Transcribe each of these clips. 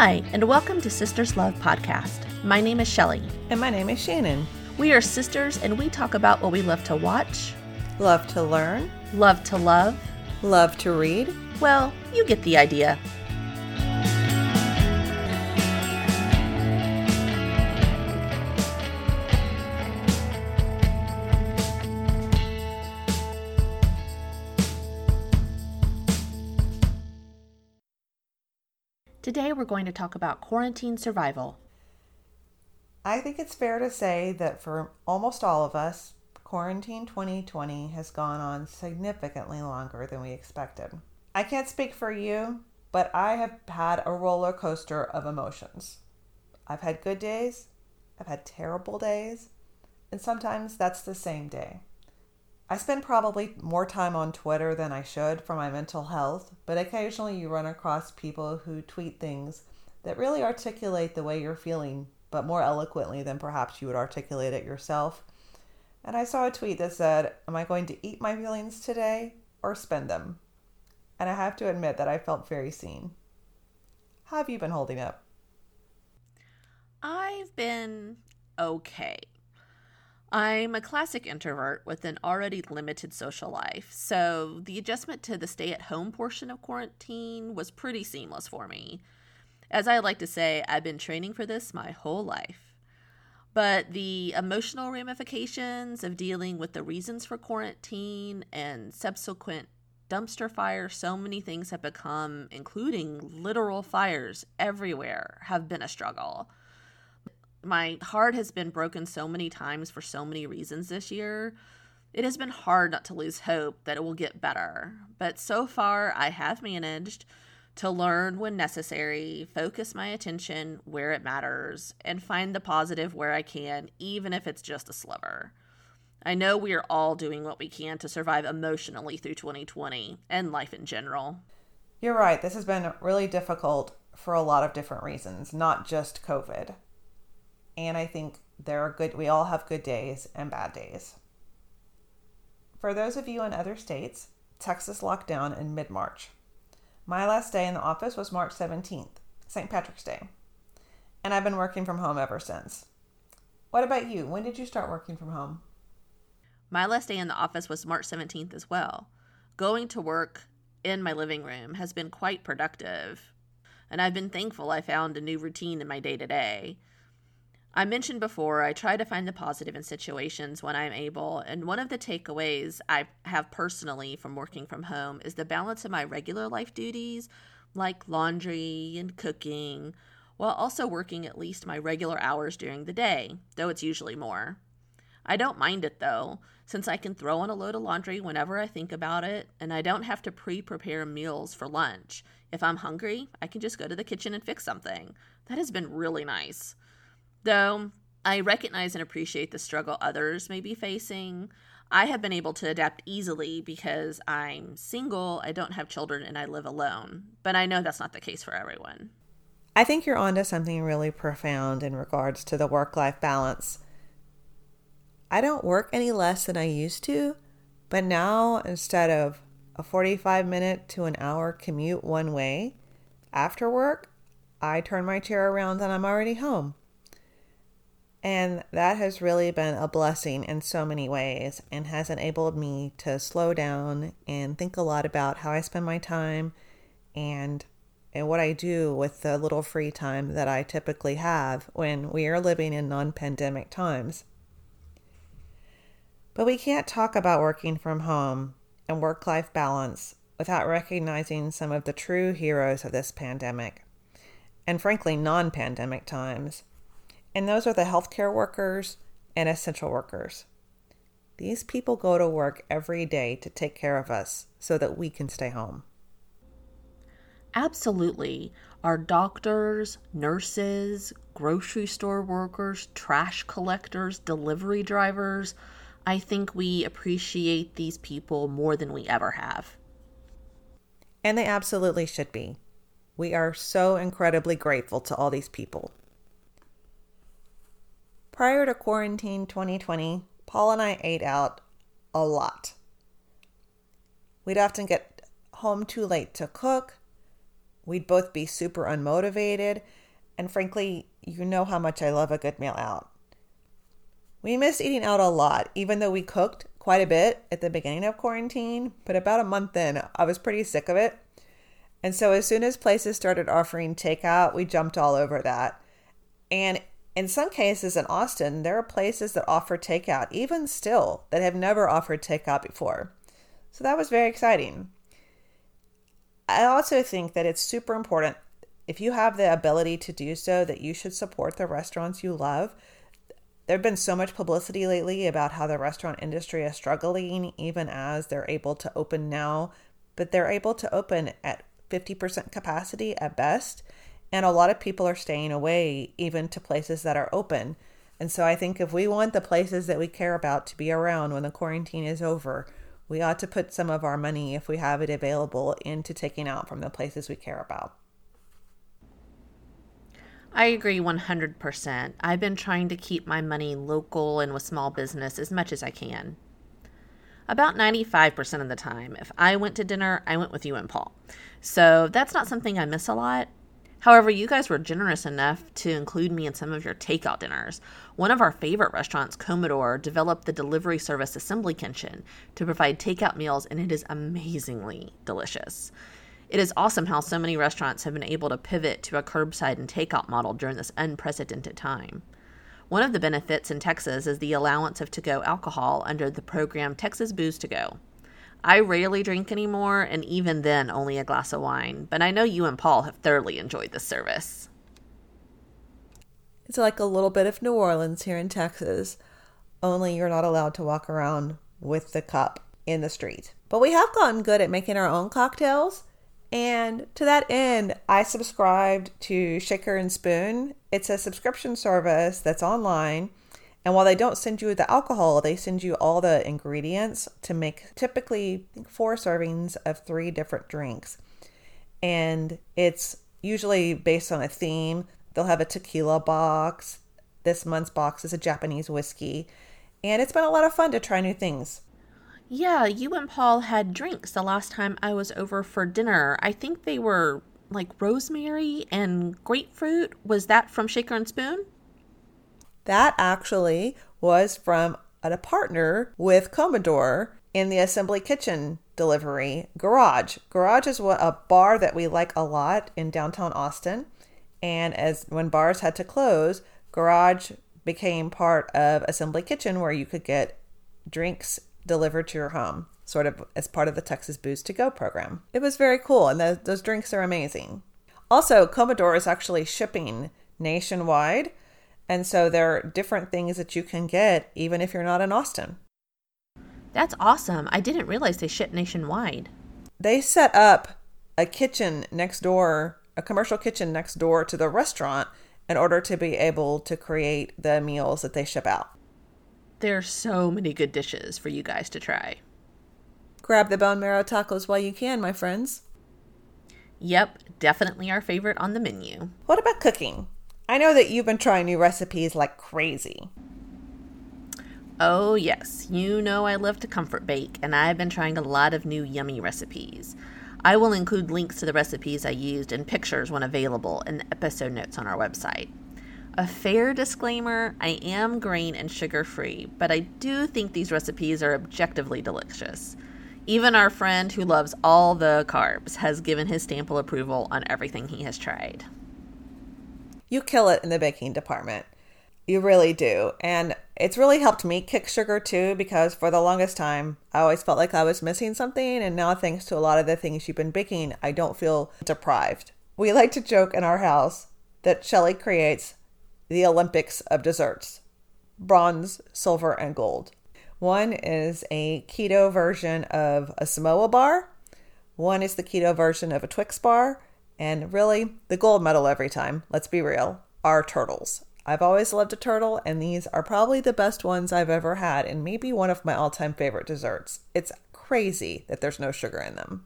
Hi, and welcome to Sisters Love Podcast. My name is Shelly. And my name is Shannon. We are sisters, and we talk about what we love to watch, Love to learn, love to love. love to read. Well, you get the idea. We're going to talk about quarantine survival. I think it's fair to say that for almost all of us, quarantine 2020 has gone on significantly longer than we expected. I can't speak for you, but I have had a roller coaster of emotions. I've had good days, I've had terrible days, and sometimes that's the same day. I spend probably more time on Twitter than I should for my mental health, but occasionally you run across people who tweet things that really articulate the way you're feeling, but more eloquently than perhaps you would articulate it yourself. And I saw a tweet that said, Am I going to eat my feelings today or spend them? And I have to admit that I felt very seen. How have you been holding up? I've been okay. I'm a classic introvert with an already limited social life, so the adjustment to the stay at home portion of quarantine was pretty seamless for me. As I like to say, I've been training for this my whole life. But the emotional ramifications of dealing with the reasons for quarantine and subsequent dumpster fire, so many things have become, including literal fires everywhere, have been a struggle my heart has been broken so many times for so many reasons this year. It has been hard not to lose hope that it will get better, but so far I have managed to learn when necessary, focus my attention where it matters, and find the positive where I can, even if it's just a sliver. I know we are all doing what we can to survive emotionally through 2020 and life in general. You're right, this has been really difficult for a lot of different reasons, not just COVID. And I think there are good, we all have good days and bad days. For those of you in other states, Texas locked down in mid March. My last day in the office was March 17th, St. Patrick's Day. And I've been working from home ever since. What about you? When did you start working from home? My last day in the office was March 17th as well. Going to work in my living room has been quite productive, and I've been thankful I found a new routine in my day to day. I mentioned before, I try to find the positive in situations when I'm able, and one of the takeaways I have personally from working from home is the balance of my regular life duties, like laundry and cooking, while also working at least my regular hours during the day, though it's usually more. I don't mind it though, since I can throw on a load of laundry whenever I think about it, and I don't have to pre prepare meals for lunch. If I'm hungry, I can just go to the kitchen and fix something. That has been really nice. Though I recognize and appreciate the struggle others may be facing, I have been able to adapt easily because I'm single, I don't have children, and I live alone. But I know that's not the case for everyone. I think you're onto something really profound in regards to the work life balance. I don't work any less than I used to, but now instead of a 45 minute to an hour commute one way after work, I turn my chair around and I'm already home. And that has really been a blessing in so many ways and has enabled me to slow down and think a lot about how I spend my time and and what I do with the little free time that I typically have when we are living in non-pandemic times. But we can't talk about working from home and work-life balance without recognizing some of the true heroes of this pandemic and frankly non-pandemic times and those are the healthcare workers and essential workers. These people go to work every day to take care of us so that we can stay home. Absolutely. Our doctors, nurses, grocery store workers, trash collectors, delivery drivers, I think we appreciate these people more than we ever have. And they absolutely should be. We are so incredibly grateful to all these people. Prior to quarantine 2020, Paul and I ate out a lot. We'd often get home too late to cook. We'd both be super unmotivated. And frankly, you know how much I love a good meal out. We missed eating out a lot, even though we cooked quite a bit at the beginning of quarantine. But about a month in, I was pretty sick of it. And so as soon as places started offering takeout, we jumped all over that. And in some cases in Austin, there are places that offer takeout, even still, that have never offered takeout before. So that was very exciting. I also think that it's super important if you have the ability to do so that you should support the restaurants you love. There's been so much publicity lately about how the restaurant industry is struggling even as they're able to open now, but they're able to open at 50% capacity at best. And a lot of people are staying away even to places that are open. And so I think if we want the places that we care about to be around when the quarantine is over, we ought to put some of our money, if we have it available, into taking out from the places we care about. I agree 100%. I've been trying to keep my money local and with small business as much as I can. About 95% of the time, if I went to dinner, I went with you and Paul. So that's not something I miss a lot. However, you guys were generous enough to include me in some of your takeout dinners. One of our favorite restaurants, Comedor, developed the delivery service Assembly Kitchen to provide takeout meals, and it is amazingly delicious. It is awesome how so many restaurants have been able to pivot to a curbside and takeout model during this unprecedented time. One of the benefits in Texas is the allowance of to go alcohol under the program Texas Booze to Go. I rarely drink anymore, and even then, only a glass of wine. But I know you and Paul have thoroughly enjoyed this service. It's like a little bit of New Orleans here in Texas, only you're not allowed to walk around with the cup in the street. But we have gotten good at making our own cocktails. And to that end, I subscribed to Shaker and Spoon. It's a subscription service that's online and while they don't send you the alcohol, they send you all the ingredients to make typically four servings of three different drinks. And it's usually based on a theme. They'll have a tequila box. This month's box is a Japanese whiskey. And it's been a lot of fun to try new things. Yeah, you and Paul had drinks the last time I was over for dinner. I think they were like rosemary and grapefruit. Was that from Shaker and Spoon? That actually was from a partner with Comedor in the Assembly Kitchen delivery garage. Garage is what a bar that we like a lot in downtown Austin. And as when bars had to close, Garage became part of Assembly Kitchen where you could get drinks delivered to your home, sort of as part of the Texas Booze to Go program. It was very cool, and the, those drinks are amazing. Also, Comedor is actually shipping nationwide. And so there are different things that you can get even if you're not in Austin. That's awesome. I didn't realize they ship nationwide. They set up a kitchen next door, a commercial kitchen next door to the restaurant in order to be able to create the meals that they ship out. There are so many good dishes for you guys to try. Grab the bone marrow tacos while you can, my friends. Yep, definitely our favorite on the menu. What about cooking? I know that you've been trying new recipes like crazy. Oh, yes. You know I love to comfort bake, and I've been trying a lot of new yummy recipes. I will include links to the recipes I used and pictures when available in the episode notes on our website. A fair disclaimer I am grain and sugar free, but I do think these recipes are objectively delicious. Even our friend who loves all the carbs has given his stamp of approval on everything he has tried you kill it in the baking department. You really do. And it's really helped me kick sugar too because for the longest time I always felt like I was missing something. And now, thanks to a lot of the things you've been baking, I don't feel deprived. We like to joke in our house that Shelly creates the Olympics of desserts bronze, silver, and gold. One is a keto version of a Samoa bar, one is the keto version of a Twix bar, and really, the gold medal every time, let's be real, are turtles. I've always loved a turtle, and these are probably the best ones I've ever had, and maybe one of my all time favorite desserts. It's crazy that there's no sugar in them.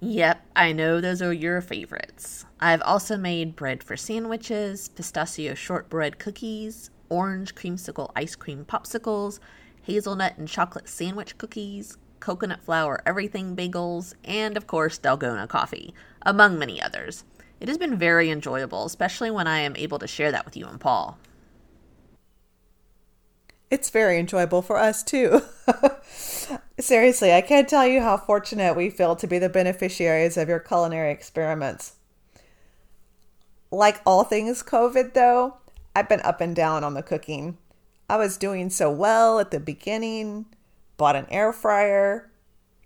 Yep, I know those are your favorites. I've also made bread for sandwiches, pistachio shortbread cookies, orange creamsicle ice cream popsicles, hazelnut and chocolate sandwich cookies, coconut flour everything bagels, and of course, Dalgona coffee, among many others. It has been very enjoyable, especially when I am able to share that with you and Paul. It's very enjoyable for us too. Seriously, I can't tell you how fortunate we feel to be the beneficiaries of your culinary experiments. Like all things COVID, though, I've been up and down on the cooking. I was doing so well at the beginning, bought an air fryer,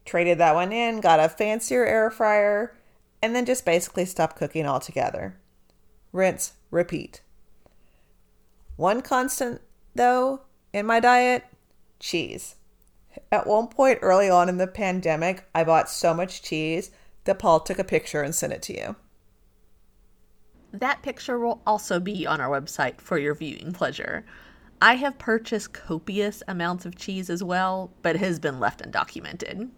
traded that one in, got a fancier air fryer, and then just basically stopped cooking altogether. Rinse, repeat. One constant, though, in my diet cheese. At one point early on in the pandemic, I bought so much cheese that Paul took a picture and sent it to you. That picture will also be on our website for your viewing pleasure. I have purchased copious amounts of cheese as well, but it has been left undocumented.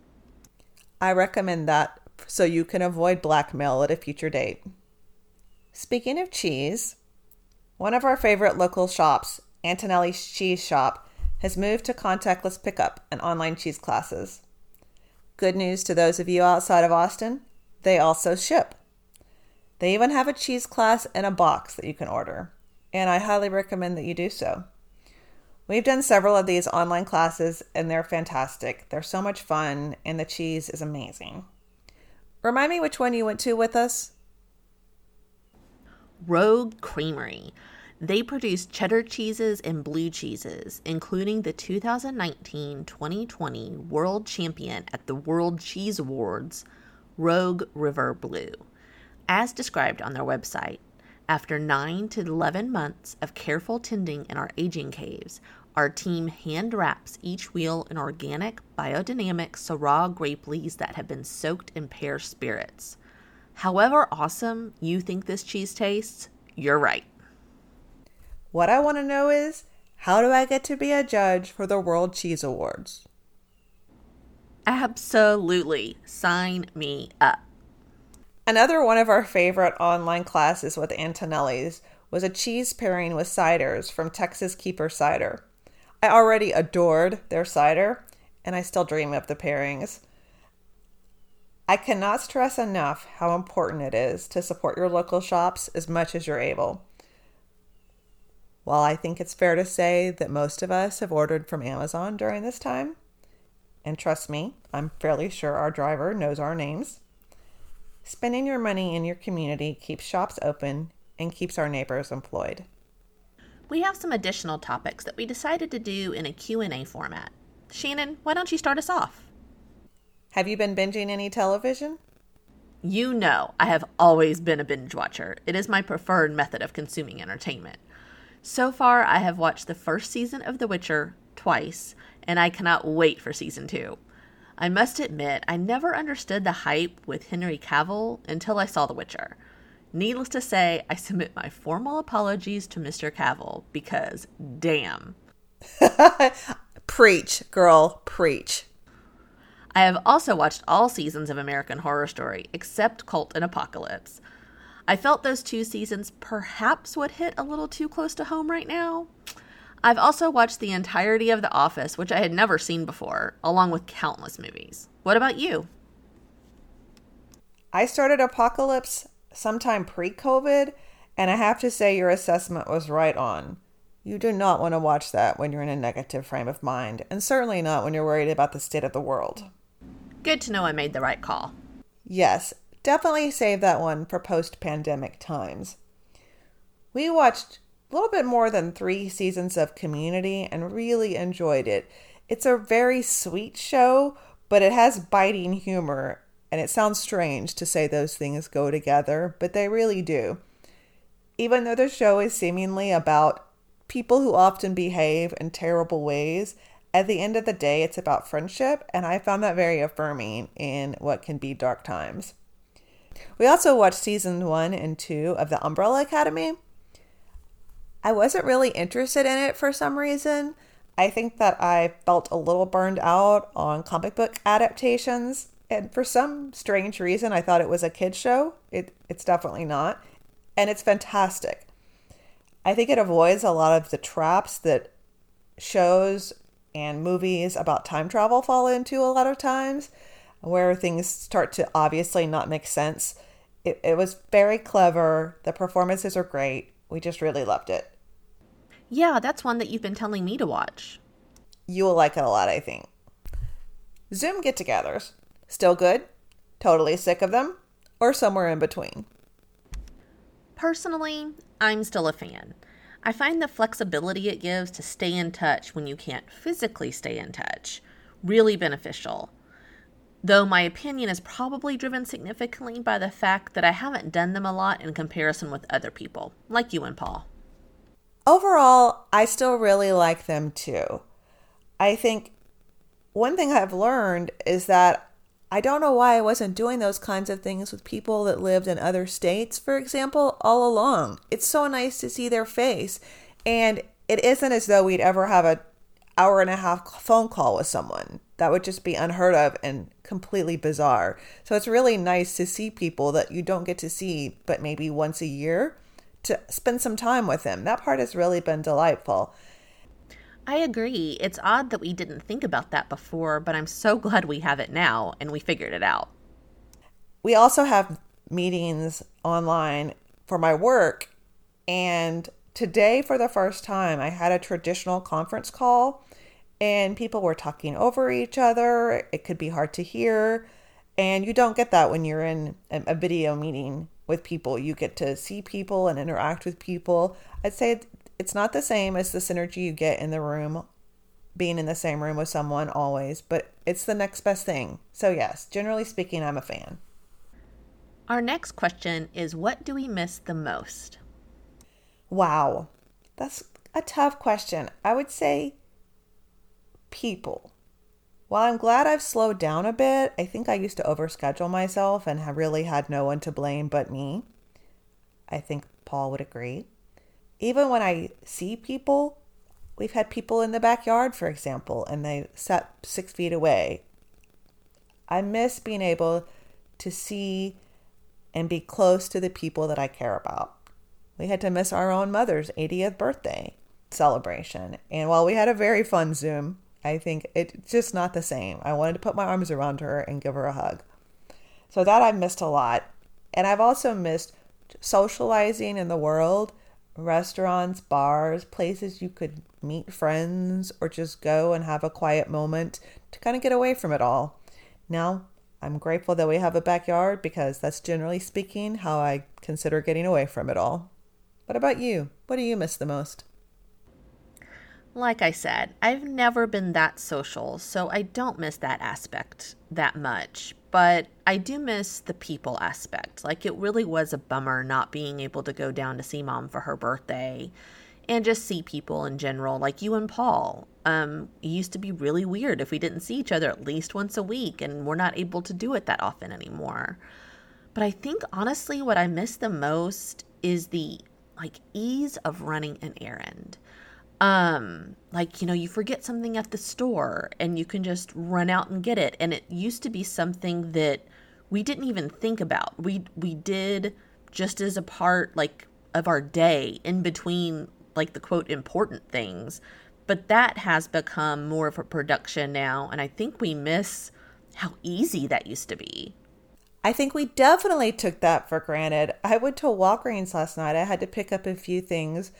I recommend that so you can avoid blackmail at a future date. Speaking of cheese, one of our favorite local shops Antonelli's Cheese Shop, has moved to contactless pickup and online cheese classes. Good news to those of you outside of Austin, they also ship. They even have a cheese class in a box that you can order, and I highly recommend that you do so. We've done several of these online classes, and they're fantastic. They're so much fun, and the cheese is amazing. Remind me which one you went to with us? Rogue Creamery. They produce cheddar cheeses and blue cheeses, including the 2019 2020 World Champion at the World Cheese Awards, Rogue River Blue. As described on their website, after 9 to 11 months of careful tending in our aging caves, our team hand wraps each wheel in organic, biodynamic Syrah grape leaves that have been soaked in pear spirits. However awesome you think this cheese tastes, you're right. What I want to know is how do I get to be a judge for the World Cheese Awards? Absolutely. Sign me up. Another one of our favorite online classes with Antonelli's was a cheese pairing with ciders from Texas Keeper Cider. I already adored their cider, and I still dream of the pairings. I cannot stress enough how important it is to support your local shops as much as you're able. While I think it's fair to say that most of us have ordered from Amazon during this time, and trust me, I'm fairly sure our driver knows our names, spending your money in your community keeps shops open and keeps our neighbors employed. We have some additional topics that we decided to do in a Q&A format. Shannon, why don't you start us off? Have you been binging any television? You know, I have always been a binge watcher. It is my preferred method of consuming entertainment. So far, I have watched the first season of The Witcher twice, and I cannot wait for season two. I must admit, I never understood the hype with Henry Cavill until I saw The Witcher. Needless to say, I submit my formal apologies to Mr. Cavill because damn. preach, girl, preach. I have also watched all seasons of American Horror Story except Cult and Apocalypse. I felt those two seasons perhaps would hit a little too close to home right now. I've also watched the entirety of The Office, which I had never seen before, along with countless movies. What about you? I started Apocalypse sometime pre COVID, and I have to say your assessment was right on. You do not want to watch that when you're in a negative frame of mind, and certainly not when you're worried about the state of the world. Good to know I made the right call. Yes, definitely save that one for post pandemic times. We watched a little bit more than three seasons of Community and really enjoyed it. It's a very sweet show, but it has biting humor, and it sounds strange to say those things go together, but they really do. Even though the show is seemingly about people who often behave in terrible ways, at the end of the day, it's about friendship, and I found that very affirming in what can be dark times. We also watched season one and two of The Umbrella Academy. I wasn't really interested in it for some reason. I think that I felt a little burned out on comic book adaptations. And for some strange reason, I thought it was a kid's show. It, it's definitely not. And it's fantastic. I think it avoids a lot of the traps that shows and movies about time travel fall into a lot of times, where things start to obviously not make sense. It, it was very clever. The performances are great. We just really loved it. Yeah, that's one that you've been telling me to watch. You will like it a lot, I think. Zoom get togethers. Still good? Totally sick of them? Or somewhere in between? Personally, I'm still a fan. I find the flexibility it gives to stay in touch when you can't physically stay in touch really beneficial. Though my opinion is probably driven significantly by the fact that I haven't done them a lot in comparison with other people, like you and Paul. Overall, I still really like them too. I think one thing I've learned is that I don't know why I wasn't doing those kinds of things with people that lived in other states, for example, all along. It's so nice to see their face. And it isn't as though we'd ever have a hour and a half phone call with someone. That would just be unheard of and completely bizarre. So it's really nice to see people that you don't get to see but maybe once a year to spend some time with them. That part has really been delightful. I agree. It's odd that we didn't think about that before, but I'm so glad we have it now and we figured it out. We also have meetings online for my work. And today, for the first time, I had a traditional conference call and people were talking over each other. It could be hard to hear. And you don't get that when you're in a video meeting with people. You get to see people and interact with people. I'd say it's not the same as the synergy you get in the room being in the same room with someone always, but it's the next best thing. So, yes, generally speaking, I'm a fan. Our next question is What do we miss the most? Wow, that's a tough question. I would say people. While I'm glad I've slowed down a bit, I think I used to overschedule myself and have really had no one to blame but me. I think Paul would agree even when I see people, we've had people in the backyard, for example, and they sat six feet away. I miss being able to see and be close to the people that I care about. We had to miss our own mother's 80th birthday celebration. And while we had a very fun Zoom, I think it's just not the same. I wanted to put my arms around her and give her a hug. So that I've missed a lot. And I've also missed socializing in the world restaurants, bars, places you could meet friends or just go and have a quiet moment to kind of get away from it all. Now, I'm grateful that we have a backyard because that's generally speaking how I consider getting away from it all. What about you? What do you miss the most? Like I said, I've never been that social, so I don't miss that aspect that much but I do miss the people aspect. Like, it really was a bummer not being able to go down to see mom for her birthday and just see people in general, like you and Paul. Um, it used to be really weird if we didn't see each other at least once a week, and we're not able to do it that often anymore. But I think honestly, what I miss the most is the like ease of running an errand um like you know you forget something at the store and you can just run out and get it. And it used to be something that we didn't even think about. We we did just as a part like of our day in between like the quote important things. But that has become more of a production now. And i think we miss how easy that used to be. I think we definitely took that for granted. I went to Walgreens last night. I had to pick up a few things.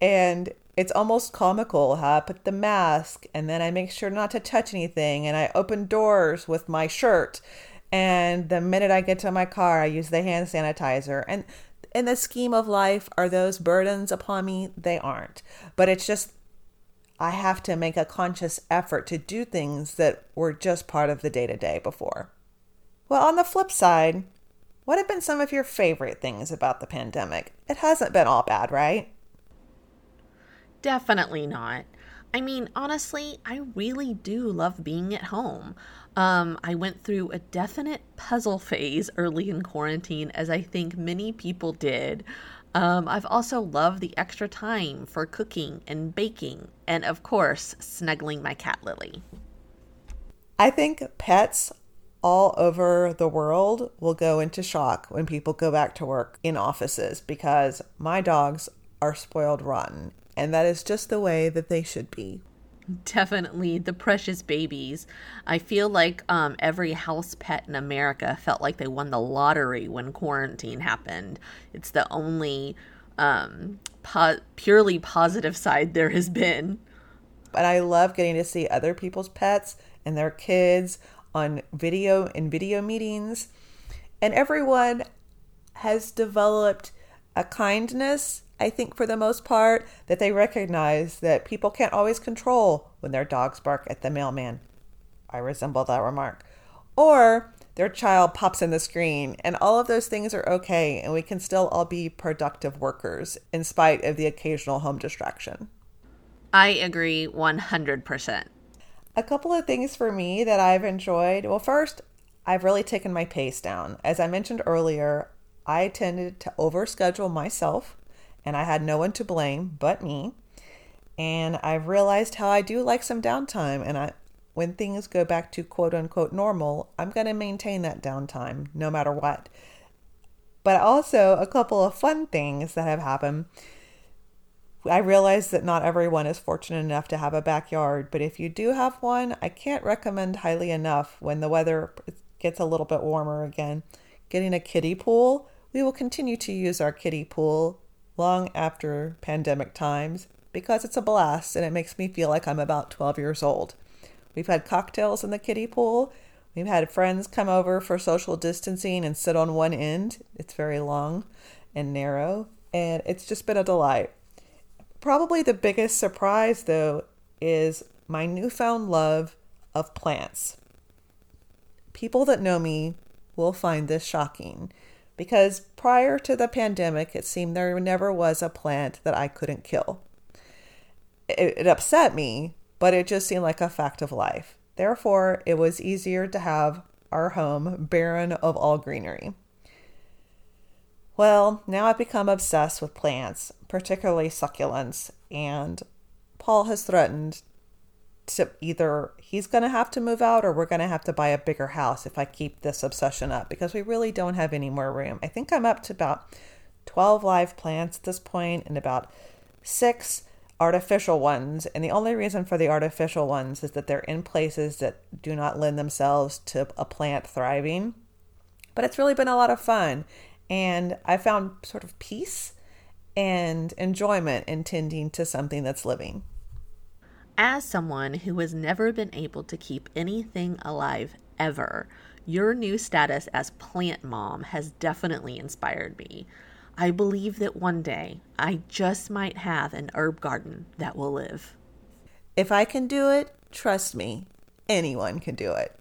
And it's almost comical how I put the mask and then I make sure not to touch anything and I open doors with my shirt and the minute I get to my car I use the hand sanitizer and in the scheme of life are those burdens upon me they aren't but it's just I have to make a conscious effort to do things that were just part of the day to day before. Well, on the flip side, what have been some of your favorite things about the pandemic? It hasn't been all bad, right? Definitely not. I mean, honestly, I really do love being at home. Um, I went through a definite puzzle phase early in quarantine, as I think many people did. Um, I've also loved the extra time for cooking and baking, and of course, snuggling my cat Lily. I think pets all over the world will go into shock when people go back to work in offices because my dogs are spoiled rotten and that is just the way that they should be. Definitely the precious babies. I feel like um, every house pet in America felt like they won the lottery when quarantine happened. It's the only um, po- purely positive side there has been. But I love getting to see other people's pets and their kids on video in video meetings. And everyone has developed a kindness I think for the most part that they recognize that people can't always control when their dogs bark at the mailman. I resemble that remark. Or their child pops in the screen, and all of those things are okay, and we can still all be productive workers in spite of the occasional home distraction. I agree 100%. A couple of things for me that I've enjoyed. Well, first, I've really taken my pace down. As I mentioned earlier, I tended to overschedule myself and I had no one to blame but me. And I've realized how I do like some downtime. And I, when things go back to quote unquote normal, I'm going to maintain that downtime no matter what. But also, a couple of fun things that have happened. I realize that not everyone is fortunate enough to have a backyard, but if you do have one, I can't recommend highly enough when the weather gets a little bit warmer again. Getting a kiddie pool. We will continue to use our kiddie pool long after pandemic times because it's a blast and it makes me feel like I'm about 12 years old. We've had cocktails in the kiddie pool. We've had friends come over for social distancing and sit on one end. It's very long and narrow, and it's just been a delight. Probably the biggest surprise, though, is my newfound love of plants. People that know me will find this shocking because prior to the pandemic, it seemed there never was a plant that I couldn't kill. It, it, upset me, but it just seemed like a fact of life. Therefore, it was easier to have our home barren of all greenery. Well, now I've become obsessed with plants, particularly succulents, and Paul has threatened to either he's going to have to move out or we're going to have to buy a bigger house if I keep this obsession up because we really don't have any more room. I think I'm up to about 12 live plants at this point and about six artificial ones. And the only reason for the artificial ones is that they're in places that do not lend themselves to a plant thriving. But it's really been a lot of fun. And I found sort of peace and enjoyment in tending to something that's living. As someone who has never been able to keep anything alive ever, your new status as plant mom has definitely inspired me. I believe that one day I just might have an herb garden that will live. If I can do it, trust me, anyone can do it.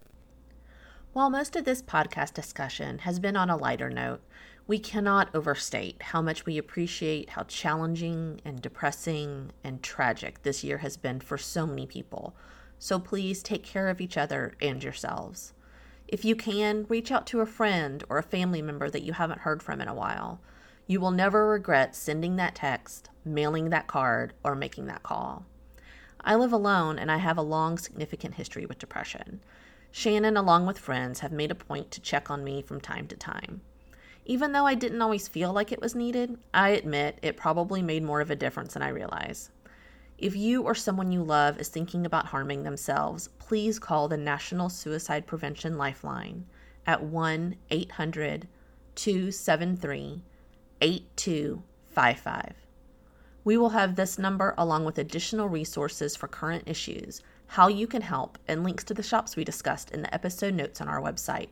While most of this podcast discussion has been on a lighter note, we cannot overstate how much we appreciate how challenging and depressing and tragic this year has been for so many people. So please take care of each other and yourselves. If you can, reach out to a friend or a family member that you haven't heard from in a while. You will never regret sending that text, mailing that card, or making that call. I live alone and I have a long, significant history with depression. Shannon, along with friends, have made a point to check on me from time to time. Even though I didn't always feel like it was needed, I admit it probably made more of a difference than I realize. If you or someone you love is thinking about harming themselves, please call the National Suicide Prevention Lifeline at 1 800 273 8255. We will have this number along with additional resources for current issues, how you can help, and links to the shops we discussed in the episode notes on our website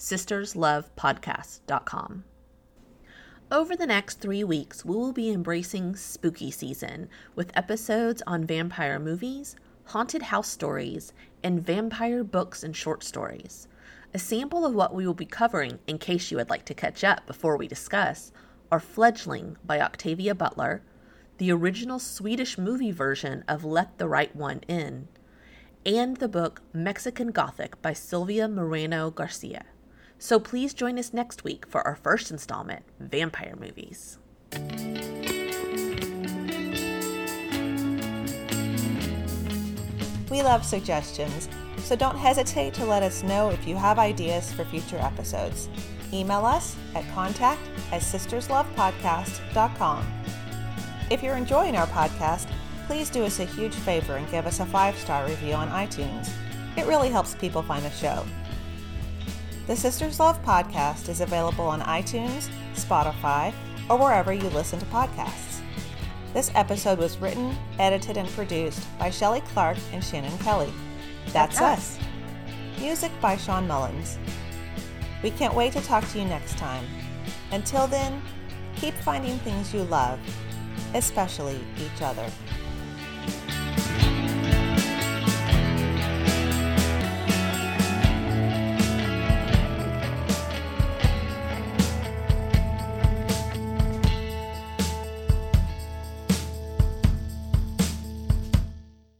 sisterslovepodcast.com. Over the next three weeks, we will be embracing spooky season with episodes on vampire movies, haunted house stories, and vampire books and short stories. A sample of what we will be covering, in case you would like to catch up before we discuss, are Fledgling by Octavia Butler, the original Swedish movie version of Let the Right One In, and the book Mexican Gothic by Silvia Moreno Garcia. So please join us next week for our first installment Vampire Movies. We love suggestions, so don't hesitate to let us know if you have ideas for future episodes. Email us at contact at sisterslovepodcast.com. If you're enjoying our podcast, please do us a huge favor and give us a five star review on iTunes. It really helps people find the show. The Sisters Love podcast is available on iTunes, Spotify, or wherever you listen to podcasts. This episode was written, edited, and produced by Shelley Clark and Shannon Kelly. That's, That's us. Music by Sean Mullins. We can't wait to talk to you next time. Until then, keep finding things you love, especially each other.